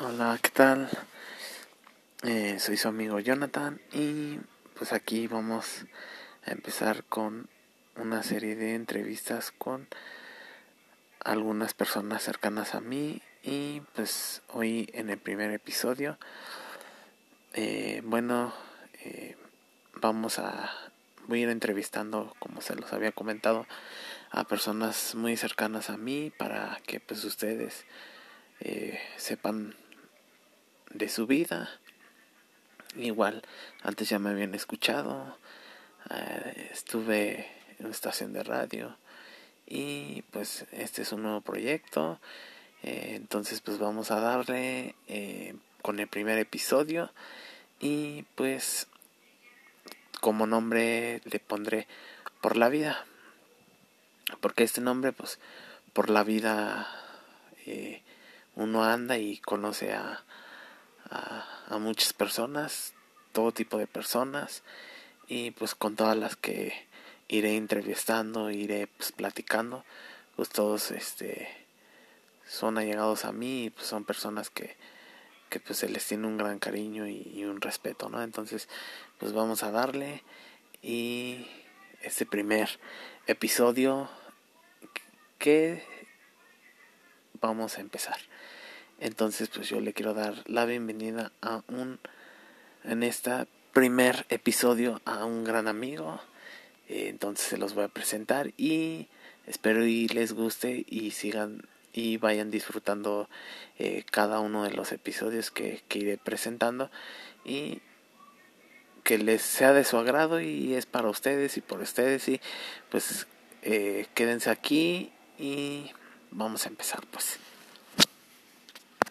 Hola, ¿qué tal? Eh, soy su amigo Jonathan y pues aquí vamos a empezar con una serie de entrevistas con algunas personas cercanas a mí y pues hoy en el primer episodio eh, bueno eh, vamos a voy a ir entrevistando como se los había comentado a personas muy cercanas a mí para que pues ustedes sepan de su vida. Igual, antes ya me habían escuchado, eh, estuve en una estación de radio y pues este es un nuevo proyecto. Eh, entonces pues vamos a darle eh, con el primer episodio y pues como nombre le pondré por la vida. Porque este nombre pues por la vida uno anda y conoce a, a, muchas personas, todo tipo de personas y pues con todas las que iré entrevistando, iré pues platicando, pues todos este son allegados a mí y pues son personas que, que pues se les tiene un gran cariño y, y, un respeto, ¿no? Entonces, pues vamos a darle y este primer episodio que vamos a empezar. Entonces, pues yo le quiero dar la bienvenida a un, en este primer episodio, a un gran amigo. Eh, entonces se los voy a presentar y espero y les guste y sigan y vayan disfrutando eh, cada uno de los episodios que, que iré presentando y que les sea de su agrado y es para ustedes y por ustedes y pues eh, quédense aquí y vamos a empezar pues